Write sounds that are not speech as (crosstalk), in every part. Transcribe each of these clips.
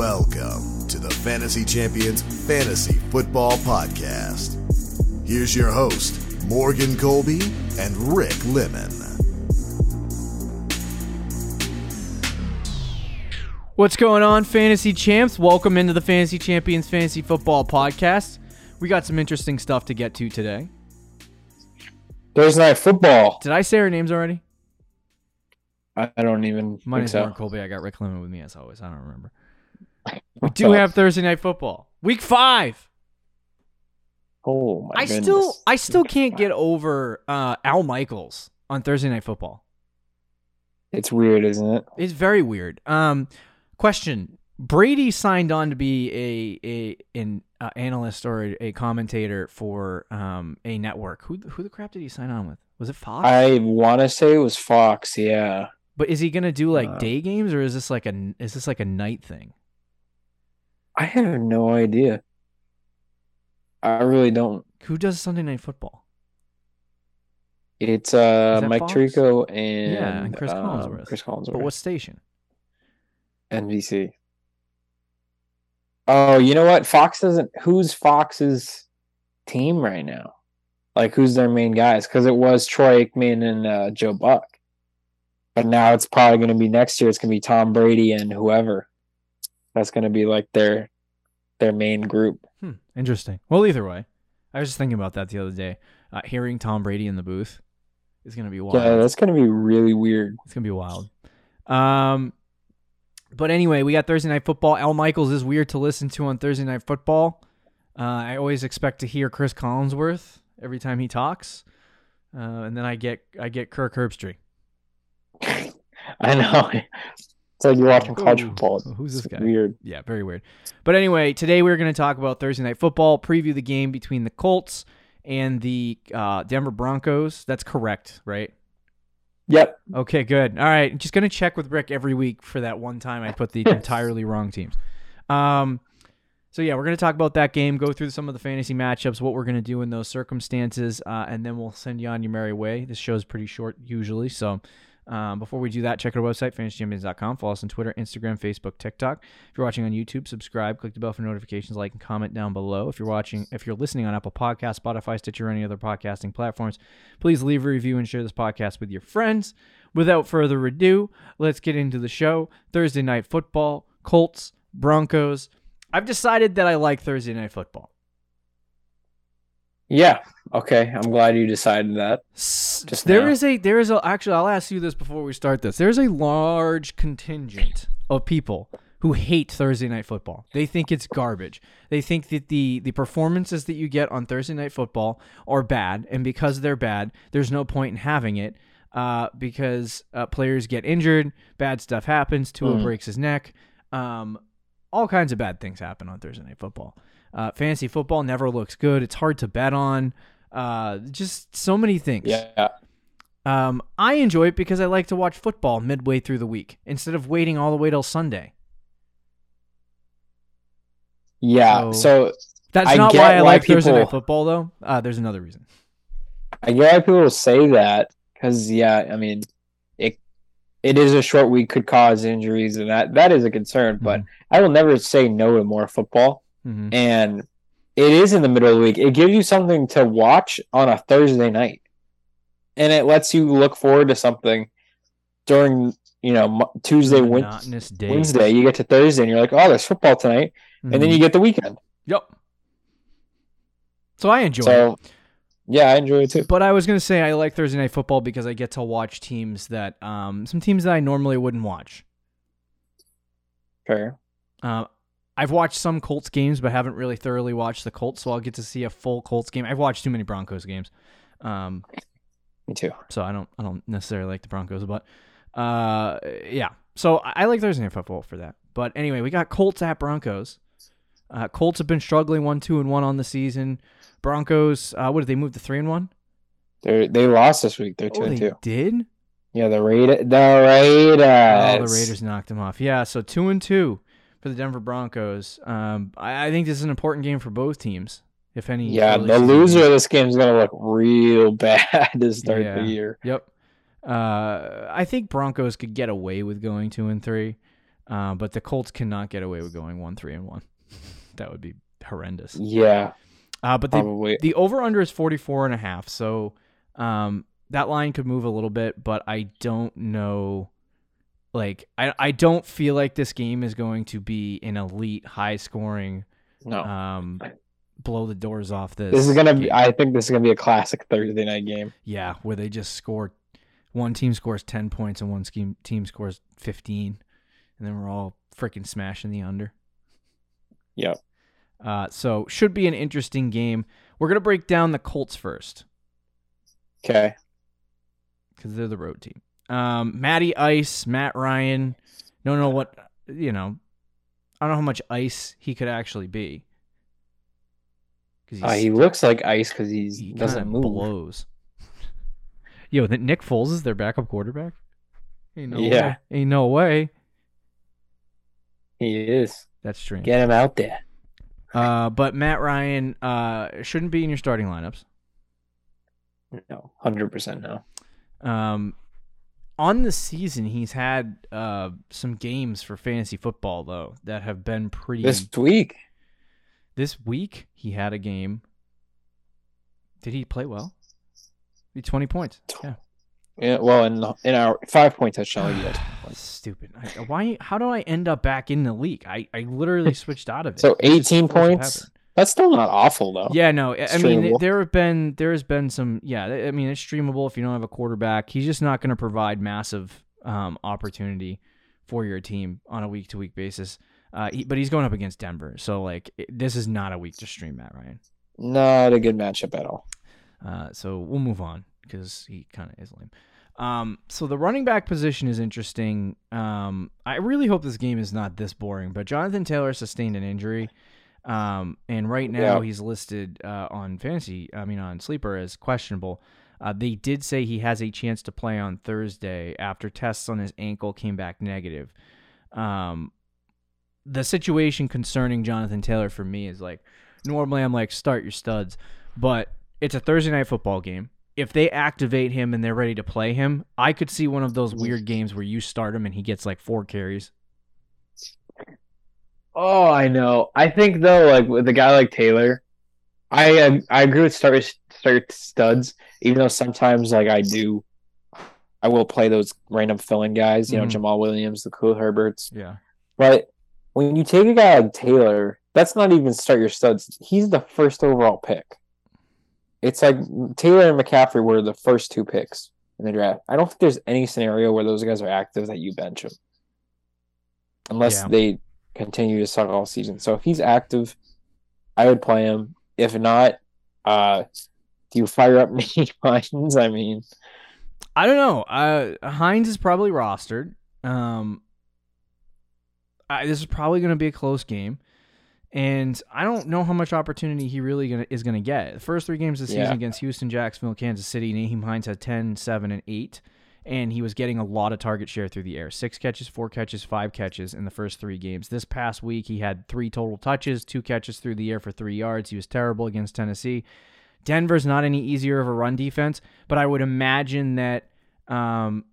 Welcome to the Fantasy Champions Fantasy Football Podcast. Here's your host, Morgan Colby and Rick Lemon. What's going on, fantasy champs? Welcome into the Fantasy Champions Fantasy Football Podcast. We got some interesting stuff to get to today. Thursday night football. Did I say our names already? I I don't even My think name's so. Mark Colby. I got Rick Lemon with me as always. I don't remember. We do have Thursday night football, week five. Oh my I goodness. still, I still can't get over uh, Al Michaels on Thursday night football. It's weird, isn't it? It's very weird. Um, question: Brady signed on to be a a an uh, analyst or a, commentator for um a network. Who who the crap did he sign on with? Was it Fox? I want to say it was Fox. Yeah. but is he gonna do like Uh, day games or is this like a is this like a night thing? I have no idea. I really don't. Who does Sunday night football? It's uh Mike Fox? Tirico and, Yeah, and Chris um, Collinsworth. Chris Collinsworth. But what station? NBC. Oh, you know what? Fox doesn't. Who's Fox's team right now? Like, who's their main guys? Because it was Troy Aikman and uh, Joe Buck, but now it's probably going to be next year. It's going to be Tom Brady and whoever. That's going to be like their their main group. Hmm, interesting. Well, either way, I was just thinking about that the other day. Uh, hearing Tom Brady in the booth is gonna be wild. Yeah, that's going to be really weird. It's gonna be wild. Um, but anyway, we got Thursday night football. Al Michaels is weird to listen to on Thursday night football. Uh, I always expect to hear Chris Collinsworth every time he talks, uh, and then I get I get Kirk Herbstreit. (laughs) I know. It's like you're watching college Ooh, football. who's this guy? Weird. Yeah, very weird. But anyway, today we're going to talk about Thursday night football, preview the game between the Colts and the uh, Denver Broncos. That's correct, right? Yep. Okay, good. All right, just gonna check with Rick every week for that one time I put the (laughs) entirely wrong teams. Um, so yeah, we're gonna talk about that game, go through some of the fantasy matchups, what we're gonna do in those circumstances, uh, and then we'll send you on your merry way. This show's pretty short usually, so. Um, before we do that, check our website, fantasychampions.com. Follow us on Twitter, Instagram, Facebook, TikTok. If you're watching on YouTube, subscribe, click the bell for notifications, like and comment down below. If you're watching, if you're listening on Apple Podcasts, Spotify, Stitcher, or any other podcasting platforms, please leave a review and share this podcast with your friends. Without further ado, let's get into the show. Thursday night football, Colts, Broncos. I've decided that I like Thursday night football. Yeah. Okay. I'm glad you decided that. Just there is a there is a actually I'll ask you this before we start this. There's a large contingent of people who hate Thursday night football. They think it's garbage. They think that the the performances that you get on Thursday night football are bad, and because they're bad, there's no point in having it. Uh, because uh, players get injured, bad stuff happens. Tua Mhm. breaks his neck. Um, all kinds of bad things happen on Thursday night football. Uh, fantasy football never looks good. It's hard to bet on. Uh, just so many things. Yeah. Um, I enjoy it because I like to watch football midway through the week instead of waiting all the way till Sunday. Yeah. So- So That's I not why I why like Thursday night football, though. Uh, there's another reason. I get why people say that because yeah, I mean, it it is a short week could cause injuries and that that is a concern. But I will never say no to more football, Mhm. and it is in the middle of the week. It gives you something to watch on a Thursday night, and it lets you look forward to something during you know Tuesday, Wednesday. Wednesday. You get to Thursday, and you're like, oh, there's football tonight, and then Mhm. you get the weekend. yep. So I enjoy it. Yeah, I enjoy it too. But I was gonna say I like Thursday night football because I get to watch teams that um some teams that I normally wouldn't watch. Fair. Uh, I've watched some Colts games, but haven't really thoroughly watched the Colts, so I'll get to see a full Colts game. I've watched too many Broncos games, um, Me too. so I don't I don't necessarily like the Broncos, but uh, yeah. So I like Thursday night football for that. But anyway, we got Colts at Broncos. Uh, Colts have been struggling one two and one on the season. Broncos, uh, what did they move to three and one? They they lost this week. They're two Oh, and they two. did. Yeah, the Raiders. The Raiders. Oh, the Raiders knocked them off. Yeah, so two and two for the Denver Broncos. Um, I, I think this is an important game for both teams. If any, Yeah, the loser of this game is gonna look real (laughs) bad to start Yeah. the year. Yep. Uh, I think Broncos could get away with going two and three. Uh, but the Colts cannot get away with going one three and one. (laughs) that would be horrendous. Yeah, Uh, but the probably. the over under is 44 and a half. So um, that line could move a little bit, but I don't know. Like I, I don't feel like this game is going to be an elite, high scoring, no, um, blow the doors off this. this is gonna be. I think this is gonna be a classic Thursday night game. Yeah, where they just score one team scores 10 points and one scheme team scores 15 and then we're all freaking smashing the under. Yep. Uh, so should be an interesting game. We're going to break down the Colts first Okay. cuz they're the road team. Um, Matty Ice, Matt Ryan, don't know what, you know, I don't know how much ice he could actually be. Uh, he looks like ice because he he doesn't move. blows. (laughs) Yo, that Nick Foles is their backup quarterback? Ain't no Yeah. way. Ain't no way. He is. That's strange. Get him out there. Uh, but Matt Ryan uh, shouldn't be in your starting lineups. No, hundred percent no. Um, on the season, he's had uh, some games for fantasy football though that have been pretty. This week, This week, he had a game. Did he play well? He twenty points. Yeah. yeah. Well, in in our five point touchdown, he had. (sighs) Stupid. I, why? How do I end up back in the league? I, I literally (laughs) switched out of it. So 18 force of points? That's still not awful though. Yeah, no. I I mean, there have been there has been some. Yeah, I mean, it's streamable if you don't have a quarterback. He's just not going to provide massive um, opportunity for your team on a week to week basis. Uh, he, but he's going up against Denver, so like it, this is not a week to stream Matt Ryan. Not a good matchup at all. Uh, so we'll move on because he kind of is lame. Um, so the running back position is interesting. Um, I really hope this game is not this boring, but Jonathan Taylor sustained an injury. Um, and right now Yeah. he's listed uh, on fantasy, I mean on sleeper as questionable. Uh, they did say he has a chance to play on Thursday after tests on his ankle came back negative. Um, the situation concerning Jonathan Taylor for me is like normally I'm like start your studs, but it's a Thursday night football game. If they activate him and they're ready to play him, I could see one of those weird games where you start him and he gets like four carries. Oh, I know. I think though, like with a guy like Taylor, I uh, I agree with start start studs. Even though sometimes like I do, I will play those random fill-in guys. You know, Mhm. Jamal Williams, the Khalil Herberts. Yeah. But when you take a guy like Taylor, that's not even start your studs. He's the first overall pick. It's like Taylor and McCaffrey were the first two picks in the draft. I don't think there's any scenario where those guys are active that you bench them, unless Yeah. they continue to suck all season. So if he's active, I would play him. If not, uh, do you fire up (laughs) Nate Hines? I mean, I don't know. Uh, Hines is probably rostered. Um, I, this is probably going to be a close game, and I don't know how much opportunity he really gonna, is going to get. The first three games of the season Yeah. against Houston, Jacksonville, Kansas City, Nyheim Hines had 10, 7, and 8, and he was getting a lot of target share through the air. Six catches, four catches, five catches in the first three games. This past week, he had three total touches, two catches through the air for three yards. He was terrible against Tennessee. Denver's not any easier of a run defense, but I would imagine that um,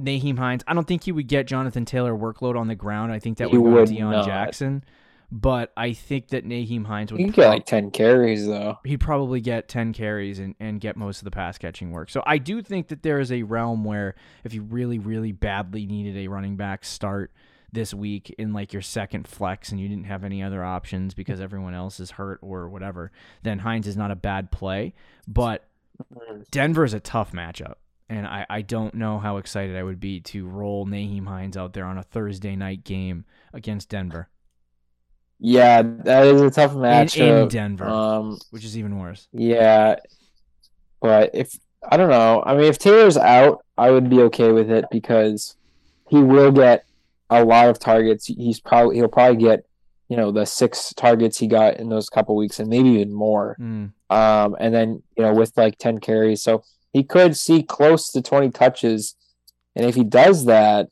Nyheim Hines. I don't think he would get Jonathan Taylor workload on the ground. I think that He would go to Deon. Jackson. But I think that Nyheim Hines would you can get like ten carries though. he'd probably get 10 carries and, and get most of the pass catching work. So I do think that there is a realm where if you really, really badly needed a running back start this week in like your second flex and you didn't have any other options because everyone else is hurt or whatever, then Hines is not a bad play. But mm-hmm. Denver is a tough matchup. And I, I don't know how excited I would be to roll Nyheim Hines out there on a Thursday night game against Denver Yeah, that is a tough in, in Denver, Um, which is even worse. Yeah, but if I don't know, I mean, if Taylor's out, I would be okay with it because he will get a lot of targets. He's probably he'll probably get you know the six targets he got in those couple weeks and maybe even more. Mm. Um, and then you know with like ten carries, so he could see close to twenty touches. And if he does that,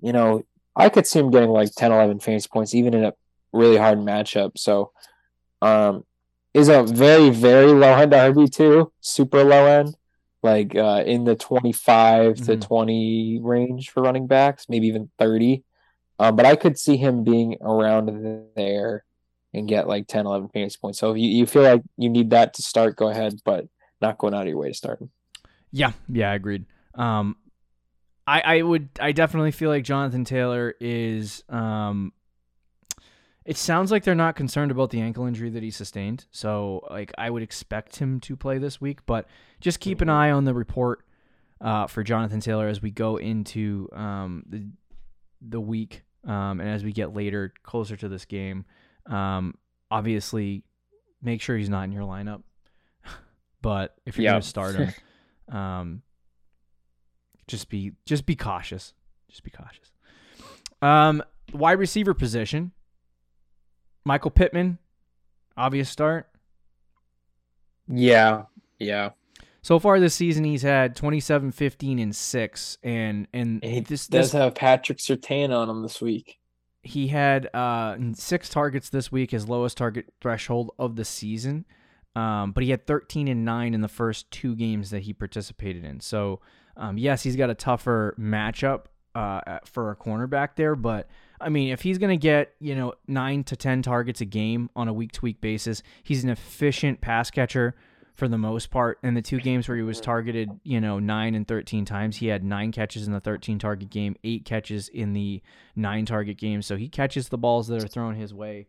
you know, I could see him getting like 10, 11 fantasy points, even in a really hard matchup. So, um, is a very, very low end RB two, super low end, like uh, in the 25 to Mhm. 20 range for running backs, maybe even 30. Um, but I could see him being around there and get like 10, 11 fantasy points. So if you, you feel like you need that to start, go ahead, but not going out of your way to start him. Yeah, yeah, I agreed. Um, I I would I definitely feel like Jonathan Taylor is um. It sounds like they're not concerned about the ankle injury that he sustained, so like I would expect him to play this week. But just keep an eye on the report uh, for Jonathan Taylor as we go into um, the the week um, and as we get later closer to this game. Um, obviously, make sure he's not in your lineup. (laughs) but if you're Yeah. going to start him, (laughs) um, just be just be cautious. Just be cautious. Um, wide receiver position. Michael Pittman, obvious start. Yeah. Yeah. So far this season, he's had 27, 15, and six, and and And he this, does this have Patrick Surtain on him this week. he had uh six targets this week, his lowest target threshold of the season. Um, but he had 13 and nine in the first two games that he participated in. So um, yes, he's got a tougher matchup uh, for a cornerback there, but I mean, if he's going to get, you know, nine to 10 targets a game on a week to week basis, he's an efficient pass catcher for the most part. In the two games where he was targeted, you know, nine and 13 times, he had nine catches in the 13 target game, eight catches in the nine target game. So he catches the balls that are thrown his way.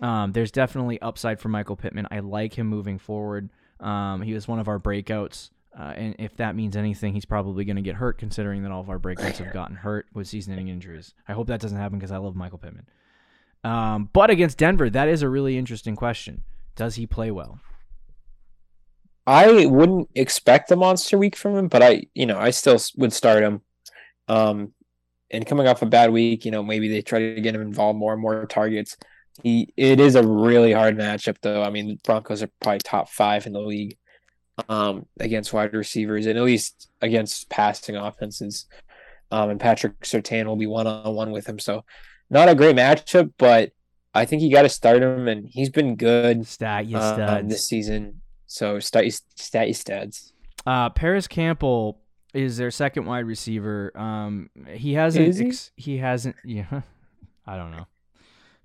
Um, there's definitely upside for Michael Pittman. I like him moving forward. Um, he was one of our breakouts. Uh, and if that means anything, he's probably going to get hurt, considering that all of our breakouts have (laughs) gotten hurt with season-ending injuries. I hope that doesn't happen because I love Michael Pittman. Um, but against Denver, that is a really interesting question. Does he play well? I wouldn't expect a monster week from him, but I, you know, I still would start him. Um, and coming off a bad week, you know, maybe they try to get him involved more and more targets. He, it is a really hard matchup, though. I mean, Broncos are probably top five in the league um, against wide receivers, and at least against passing offenses. Um, and Patrick Surtain will be one on one with him, so not a great matchup, but I think you got to start him, and he's been good Stat, you um, studs. this season. So stat stat studs. Uh, Parris Campbell is their second wide receiver. Um, he hasn't. Is he? Ex- he hasn't. Yeah, (laughs) I don't know.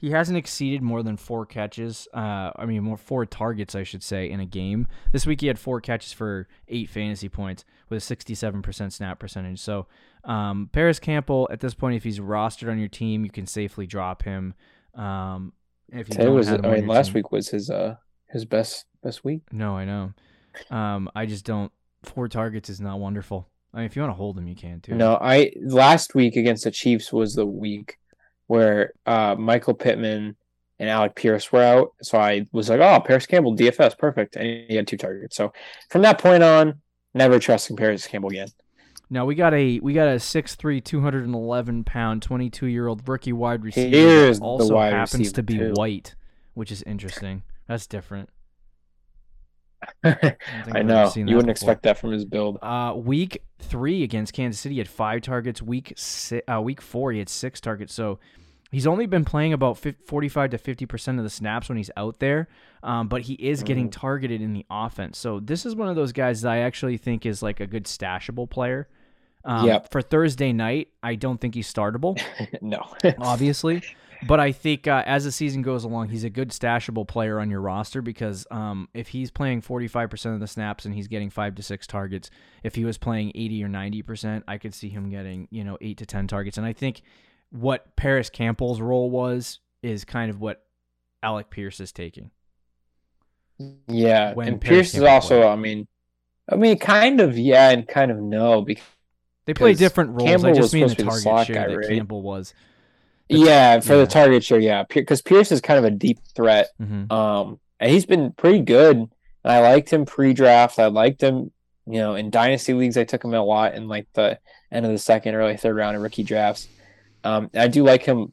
He hasn't exceeded more than four catches. Uh, I mean, more four targets, I should say, in a game. This week he had four catches for eight fantasy points with a sixty-seven percent snap percentage. So, um, Parris Campbell at this point, if he's rostered on your team, you can safely drop him. Um, if you Today don't was I mean last team- week was his uh his best best week. no, I know. Um, I just don't. Four targets is not wonderful. I mean, if you want to hold him, you can too. No, I last week against the Chiefs was the week where uh Michael Pittman and Alec Pierce were out. So I was like, oh, Parris Campbell DFS, perfect, and he had two targets. So from that point on, never trusting Parris Campbell again. Now we got a we got a 6'3", 211 pound, twenty two year old rookie wide receiver. Here's also wide happens to be too. white, which is interesting. That's different. (laughs) I, I know you wouldn't before. expect that from his build. Uh, week three against Kansas City, he had five targets. Week si- uh, week four, he had six targets. So he's only been playing about 50, 45 to 50% of the snaps when he's out there, um, but he is getting Mhm. targeted in the offense. So this is one of those guys that I actually think is like a good stashable player. Um, Yep. For Thursday night, I don't think he's startable, (laughs) no, obviously. (laughs) But I think uh, as the season goes along, he's a good stashable player on your roster because um, if he's playing 45% of the snaps and he's getting five to six targets, if he was playing 80 or 90%, I could see him getting, you know, eight to 10 targets. And I think what Parris Campbell's role was is kind of what Alec Pierce is taking. yeah, When and Pierce is also. played. I mean, I mean, kind of yeah, and kind of no because. They play different roles. Campbell I just mean the target share that right? Campbell was. Yeah, for yeah. the target share, yeah, because Pierce is kind of a deep threat. hmm Um, and he's been pretty good. And I liked him pre-draft. I liked him, you know, in dynasty leagues. I took him a lot in like the end of the second, early third round of rookie drafts. Um, I do like him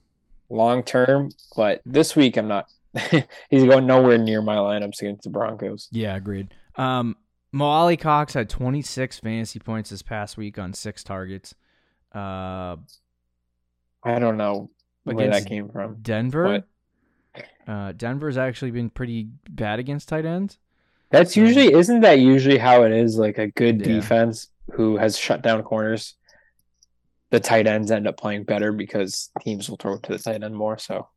long term, but this week I'm not. (laughs) he's going nowhere near my lineups against the Broncos. Yeah, agreed. Um, Mo Alie-Cox had 26 fantasy points this past week on six targets. Uh, I don't know where that came from. Denver. Uh, Denver's actually been pretty bad against tight ends. That's usually isn't that usually how it is? Like a good Yeah. defense who has shut down corners. the tight ends end up playing better because teams will throw to the tight end more. So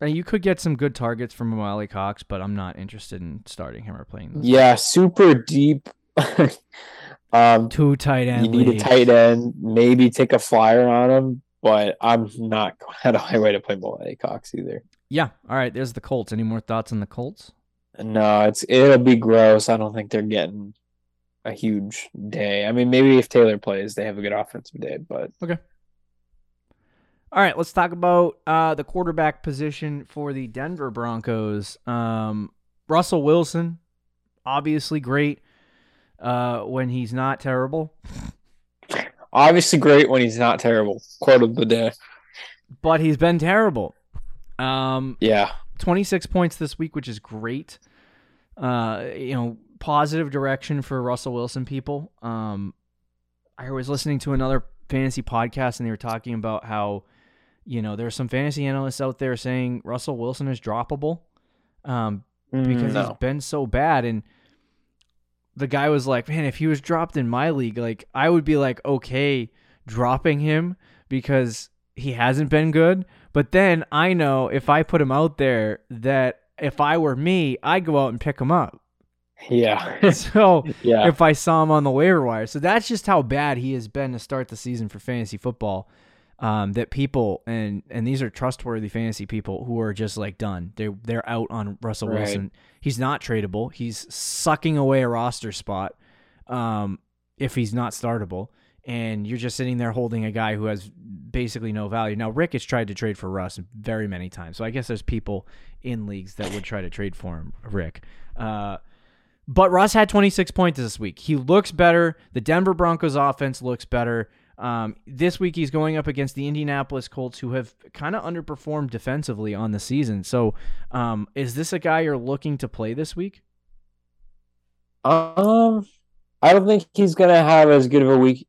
And you could get some good targets from Wally Cox, but I'm not interested in starting him or playing this. yeah, super deep. (laughs) um, Two tight end. you need a tight end. Maybe take a flyer on him, but I'm not going out of my way to play Mo Alie-Cox either. Yeah. All right. There's the Colts. Any more thoughts on the Colts? No, it's it'll be gross. I don't think they're getting a huge day. I mean, maybe if Taylor plays, they have a good offensive day, but okay. All right, let's talk about uh, the quarterback position for the Denver Broncos. Um, Russell Wilson, obviously great uh, when he's not terrible, (laughs) obviously great when he's not terrible. Quote of the day. but he's been terrible. Um, Yeah. 26 points this week, which is great. Uh, you know, positive direction for Russell Wilson people. Um, I was listening to another fantasy podcast and they were talking about how, you know, there's some fantasy analysts out there saying Russell Wilson is droppable um, because he's no. been so bad. And the guy was like, man, if he was dropped in my league, like I would be like, okay, dropping him because he hasn't been good. But then I know if I put him out there that if I were me, I'd go out and pick him up. Yeah. (laughs) (laughs) So yeah. if I saw him on the waiver wire. So that's just how bad he has been to start the season for fantasy football. Um, that people and and these are trustworthy fantasy people who are just like done. They they're out on Russell Right. Wilson. He's not tradable. He's sucking away a roster spot. Um, if he's not startable, and you're just sitting there holding a guy who has basically no value. Now Rick has tried to trade for Russ very many times, so I guess there's people in leagues that would try to trade for him, Rick. Uh, but Russ had 26 points this week. He looks better. The Denver Broncos offense looks better. Um, this week he's going up against the Indianapolis Colts, who have kind of underperformed defensively on the season. So, um, is this a guy you're looking to play this week? Um, I don't think he's gonna have as good of a week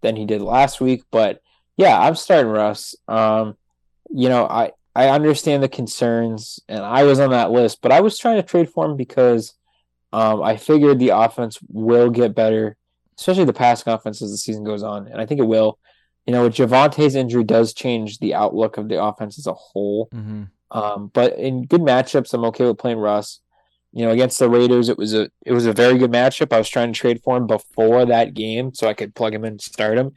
than he did last week, but yeah, I'm starting Russ. Um, you know, I I understand the concerns, and I was on that list, but I was trying to trade for him because um I figured the offense will get better, especially the passing offense as the season goes on, and I think it will. You know, Javonte's injury does change the outlook of the offense as a whole. Mm-hmm. Um, but in good matchups, I'm okay with playing Russ. You know, against the Raiders, it was a it was a very good matchup. I was trying to trade for him before that game so I could plug him in and start him,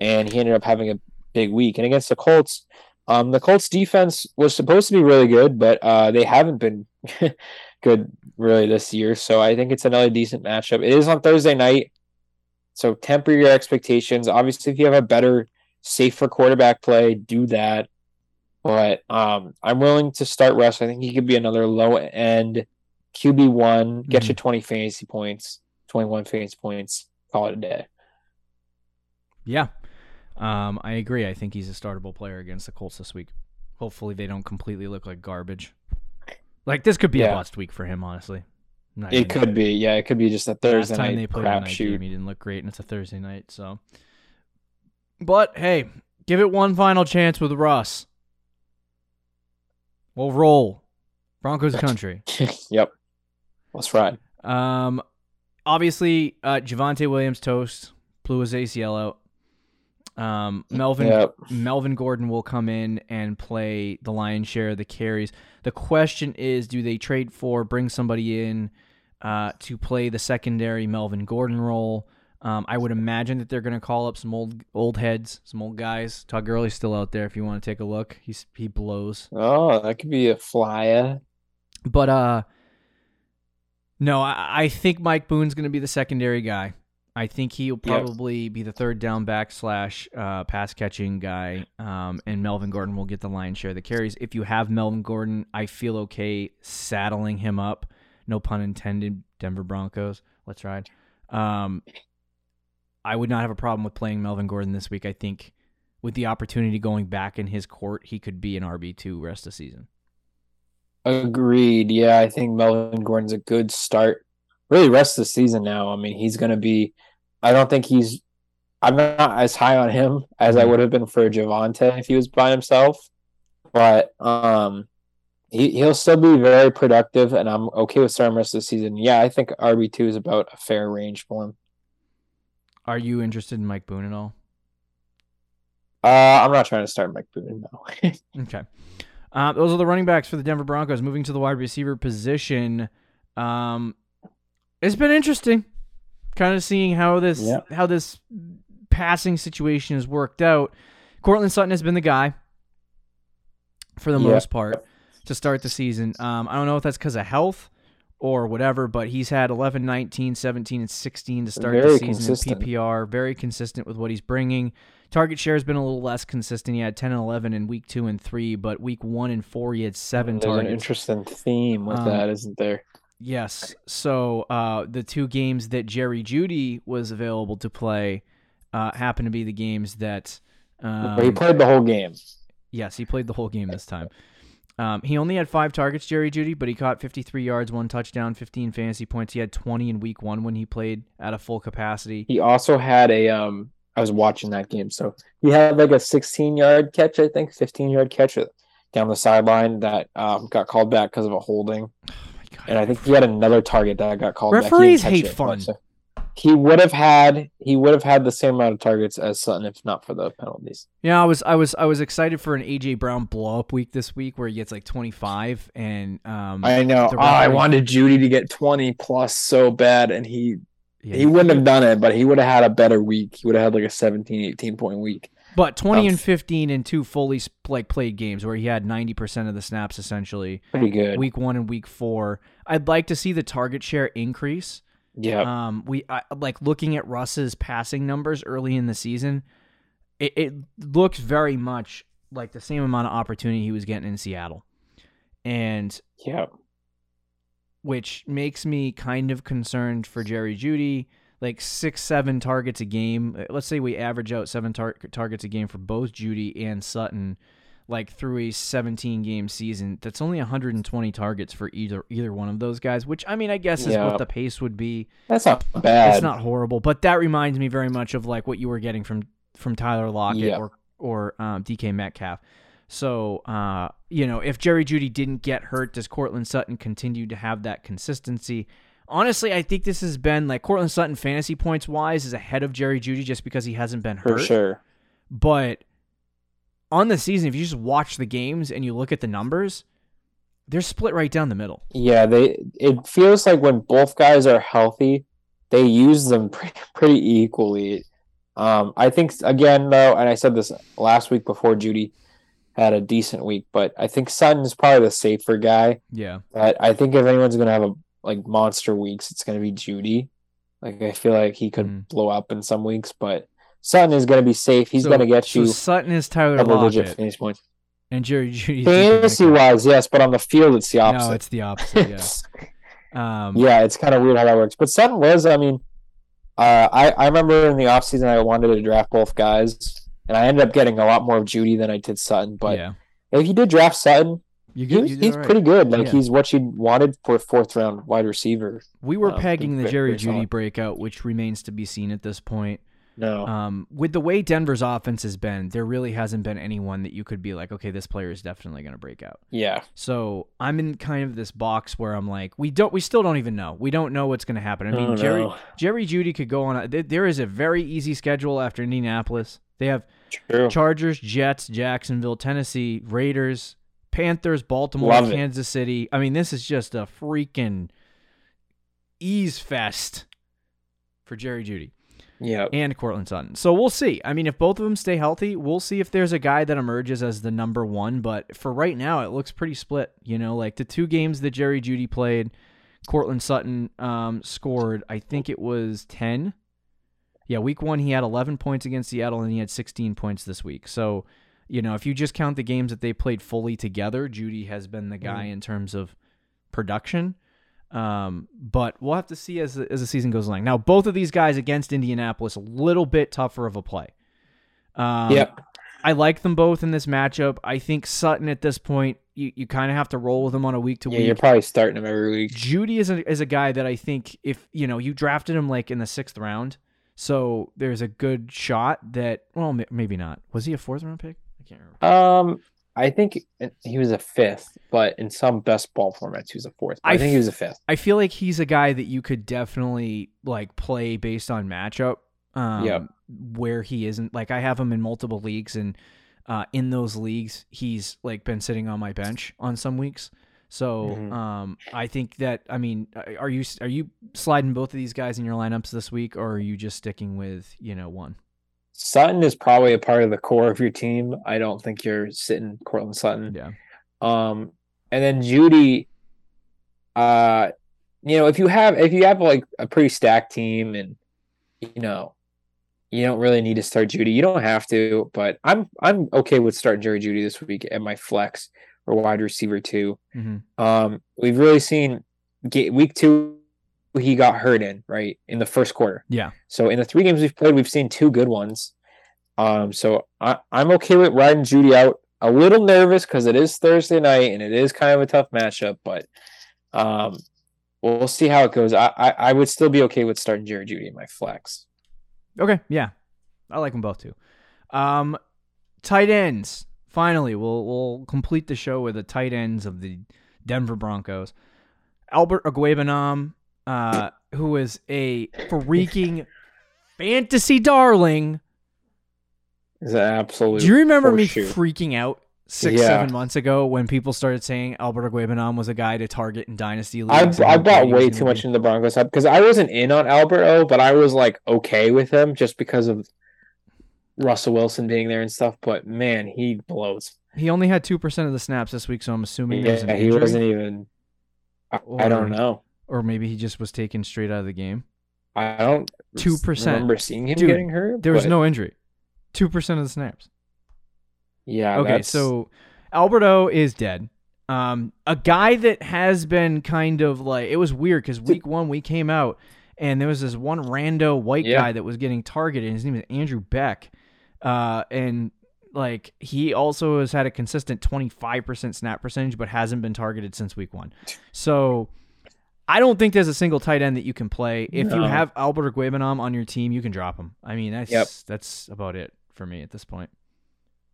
and he ended up having a big week. And against the Colts, um, the Colts defense was supposed to be really good, but uh, they haven't been (laughs) good really this year. So I think it's another decent matchup. It is on Thursday night, so temper your expectations. Obviously, if you have a better, safer quarterback play, do that. But um, I'm willing to start Russ. I think he could be another low end QB one, get you 20 fantasy points, 21 fantasy points, call it a day. Yeah, um, I agree. I think he's a startable player against the Colts this week. Hopefully, they don't completely look like garbage. Like this could be a Yeah. bust week for him, honestly. Not It could be, yeah, it could be just a Last Thursday time they night played a night game, he didn't look great, and it's a Thursday night. So, but hey, give it one final chance with Russ. We'll roll, Broncos (laughs) country. yep, let's ride. Um, obviously, uh, Javonte Williams toast blew his ACL out. Um, Melvin Yep. Melvin Gordon will come in and play the lion's share of the carries. The question is, do they trade for bring somebody in uh, to play the secondary Melvin Gordon role? Um, I would imagine that they're going to call up some old old heads, some old guys. Todd Gurley's still out there if you want to take a look. He's he blows. Oh, that could be a flyer. But uh no, I, I think Mike Boone's gonna be the secondary guy. I think he'll Yep. probably be the third down back slash uh, pass catching guy, um, and Melvin Gordon will get the lion's share of the carries. If you have Melvin Gordon, I feel okay saddling him up. No pun intended. Denver Broncos, let's ride. Um, I would not have a problem with playing Melvin Gordon this week. I think with the opportunity going back in his court, he could be an RB two rest of season. Agreed. Yeah, I think Melvin Gordon's a good start. Really, rest of the season now. I mean, he's going to be. I don't think he's. I'm not as high on him as I Mhm. would have been for Javonte if he was by himself, but um, he he'll still be very productive, and I'm okay with starting rest of the season. Yeah, I think RB two is about a fair range for him. Are you interested in Mike Boone at all? Uh, I'm not trying to start Mike Boone. No. (laughs) Okay. Uh, those are the running backs for the Denver Broncos. Moving to the wide receiver position, um, it's been interesting, kind of seeing how this Yeah. how this passing situation has worked out. Courtland Sutton has been the guy for the Yeah. most part to start the season. Um, I don't know if that's because of health or whatever, but he's had 11, 19, 17, and 16 to start the season consistent. in PPR. Very consistent with what he's bringing. Target share has been a little less consistent. He had 10 and 11 in week two and three, but week one and four, he had seven There's an interesting theme with Um, that, isn't there? Yes. So uh, the two games that Jerry Jeudy was available to play uh, happened to be the games that. Um, But he played the whole game. Yes, he played the whole game this time. Um, he only had five targets, Jerry Jeudy, but he caught 53 yards, one touchdown, 15 fantasy points. He had 20 in week one when he played at a full capacity. He also had a um. I was watching that game, so he had like a 16 yard catch, I think, 15 yard catch down the sideline that um got called back because of a holding, (sighs) Oh my God. and I think he had another target that got called Referees back. Hate catch fun. so He would have had he would have had the same amount of targets as Sutton if not for the penalties. Yeah, I was I was I was excited for an AJ Brown blow up week this week where he gets like 25 and um I know. Oh, I wanted Jeudy to get 20 plus so bad, and he yeah, he wouldn't have done it, but he would have had a better week. He would have had like a 17, 18 point week. But 20 Um, and 15 in two fully like played games where he had 90% of the snaps essentially. Pretty good. Week 1 and week 4. I'd like to see the target share increase. Yeah. Um we I, like looking at Russ's passing numbers early in the season, it, it looks very much like the same amount of opportunity he was getting in Seattle. And yeah. which makes me kind of concerned for Jerry Jeudy. Like six, seven targets a game. Let's say we average out seven tar- targets a game for both Jeudy and Sutton, like through a 17 game season. That's only 120 targets for either either one of those guys. Which I mean, I guess is Yeah. what the pace would be. That's not bad. It's not horrible, but that reminds me very much of like what you were getting from from Tyler Lockett Yeah. or or um, DK Metcalf. So uh, you know, if Jerry Jeudy didn't get hurt, does Courtland Sutton continue to have that consistency? Honestly, I think this has been like Courtland Sutton fantasy points wise is ahead of Jerry Jeudy just because he hasn't been hurt. for sure. But on the season, if you just watch the games and you look at the numbers, they're split right down the middle. Yeah, they. It feels like when both guys are healthy, they use them (laughs) pretty, pretty equally. Um, I think again though, and I said this last week before Jeudy had a decent week, but I think Sutton is probably the safer guy. Yeah. But I think if anyone's gonna have a like monster weeks, it's gonna be Jeudy. Like I feel like he could Mhm. blow up in some weeks, but Sutton is gonna be safe. He's So- gonna get you. so Sutton is Tyler double digit Lockett fantasy points. and Jerry Jeudy. Fantasy wise, yes, but on the field it's the opposite. No, it's the opposite. Yeah. (laughs) Um, yeah, it's kind of weird how that works. But Sutton was, I mean, uh, I I remember in the offseason I wanted to draft both guys, and I ended up getting a lot more of Jeudy than I did Sutton. But yeah. if you did draft Sutton, You get, was, you did he's all right. pretty good. Like Yeah. he's what you wanted for a fourth round wide receiver. We were um, pegging the Jerry Jeudy solid. breakout, which remains to be seen at this point. No, Um, with the way Denver's offense has been, there really hasn't been anyone that you could be like, okay, this player is definitely going to break out. yeah, So I'm in kind of this box where I'm like, we don't, we still don't even know. We don't know what's going to happen. I mean, Oh, Jerry no. Jerry Jeudy could go on. A, there- is a very easy schedule after Indianapolis. They have true. Chargers, Jets, Jacksonville, Tennessee, Raiders, Panthers, Baltimore, Love it. Kansas City. I mean, this is just a freaking ease fest for Jerry Jeudy Yeah, and Courtland Sutton. So we'll see. I mean, if both of them stay healthy, we'll see if there's a guy that emerges as the number one. But for right now, it looks pretty split. You know, like the two games that Jerry Jeudy played, Cortland Sutton um, scored, I think it was 10. Yeah, week one, he had 11 points against Seattle, and he had 16 points this week. So, you know, if you just count the games that they played fully together, Jeudy has been the guy in terms of production. Um, but we'll have to see as the, as the season goes along. Now, both of these guys against Indianapolis, a little bit tougher of a play. Um, yep. I like them both in this matchup. I think Sutton at this point, you, you kind of have to roll with him on a week to week. Yeah, you're probably starting him every week. Jeudy is a, is a guy that I think if you know you drafted him like in the sixth round, so there's a good shot that well m- maybe not. Was he a fourth round pick? I can't remember. Um, I think he was a fifth, but in some best ball formats, he was a fourth. I, I think he was a fifth. I feel like he's a guy that you could definitely like play based on matchup Um, Yep. Where he isn't like I have him in multiple leagues, and uh, in those leagues, he's like been sitting on my bench on some weeks. So Mhm. um, I think that I mean, are you are you sliding both of these guys in your lineups this week, or are you just sticking with you know one? Sutton is probably a part of the core of your team. I don't think you're sitting Courtland Sutton. Yeah. Um, and then Jeudy, uh, you know, if you have if you have like a pretty stacked team and you know, you don't really need to start Jeudy. You don't have to, but I'm I'm okay with starting Jerry Jeudy this week at my flex or wide receiver too. Mm-hmm. Um, we've really seen week two he got hurt in right in the first quarter. Yeah. So in the three games we've played, we've seen two good ones. Um, so I, I'm okay with riding Jeudy out. A little nervous because it is Thursday night and it is kind of a tough matchup, but um, we'll see how it goes. I, I, I would still be okay with starting Jerry Jeudy in my flex. Okay, yeah, I like them both too. Um, tight ends. Finally, we'll we'll complete the show with the tight ends of the Denver Broncos. Albert Okwuegbunam, uh, who is a freaking fantasy darling. Is an absolute. Do you remember me horseshoe. freaking out six, Yeah. seven months ago when people started saying Albert Okwuegbunam was a guy to target in dynasty leagues? I I bought great he was way too much be? in the Broncos because I wasn't in on Albert O, but I was like okay with him just because of Russell Wilson being there and stuff. But man, he blows. He only had two percent of the snaps this week, so I'm assuming there was an Yeah, he wasn't even. I, I don't know. Or maybe he just was taken straight out of the game. I don't 2%. remember seeing him Dude, getting hurt. There was but no injury. Two percent of the snaps. Yeah. okay, that's- so Alberto is dead. Um, a guy that has been kind of like it was weird because week one we came out and there was this one rando white Yeah. guy that was getting targeted. His name is Andrew Beck, uh, and like he also has had a consistent twenty five percent snap percentage, but hasn't been targeted since week one. So. I don't think there's a single tight end that you can play. If you have Albert Okwuegbunam on your team, you can drop him. I mean, that's Yep. that's about it for me at this point.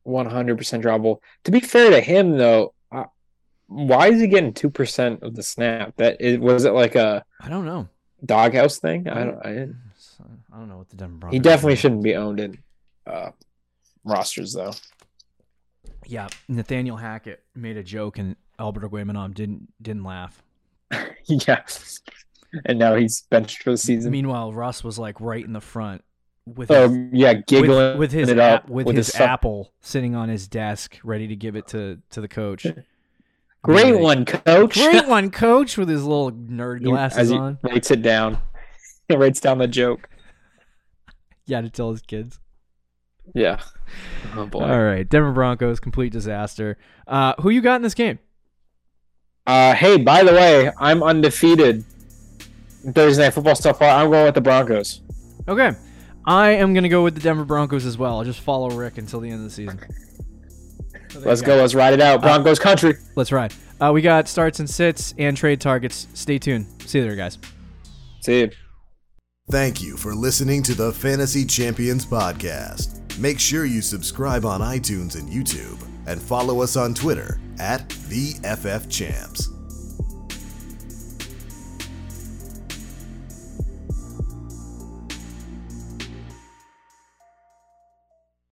100% drawable. To be fair to him, though, uh, why is he getting two percent of the snap? That is, was it like a I don't know. doghouse thing? I don't. I didn't. I don't know what the Denver Broncos. He definitely shouldn't be owned in uh, rosters, though. Yeah, Nathaniel Hackett made a joke and Albert Okwuegbunam didn't didn't laugh. (laughs) yeah. And now he's benched for the season. Meanwhile, Russ was like right in the front with oh his, yeah, giggling with, with his up with, his, son. apple sitting on his desk, ready to give it to to the coach. (laughs) Great Like, one, coach. Great (laughs) one, coach, with his little nerd glasses As he on. writes it down, he writes down the joke. Yeah, to tell his kids. Yeah. Oh boy. All right, Denver Broncos, complete disaster. Uh, who you got in this game? Uh, hey, by the way, I'm undefeated. in Thursday night football stuff. I'm going with the Broncos. Okay, I am gonna go with the Denver Broncos as well. I'll just follow Rick until the end of the season. So (laughs) Let's you go. Let's ride it out. Broncos country. Let's ride. Uh, we got starts and sits and trade targets. Stay tuned. See you there, guys. See you. Thank you for listening to the Fantasy Champions Podcast. Make sure you subscribe on iTunes and YouTube and follow us on Twitter at the FF Champs.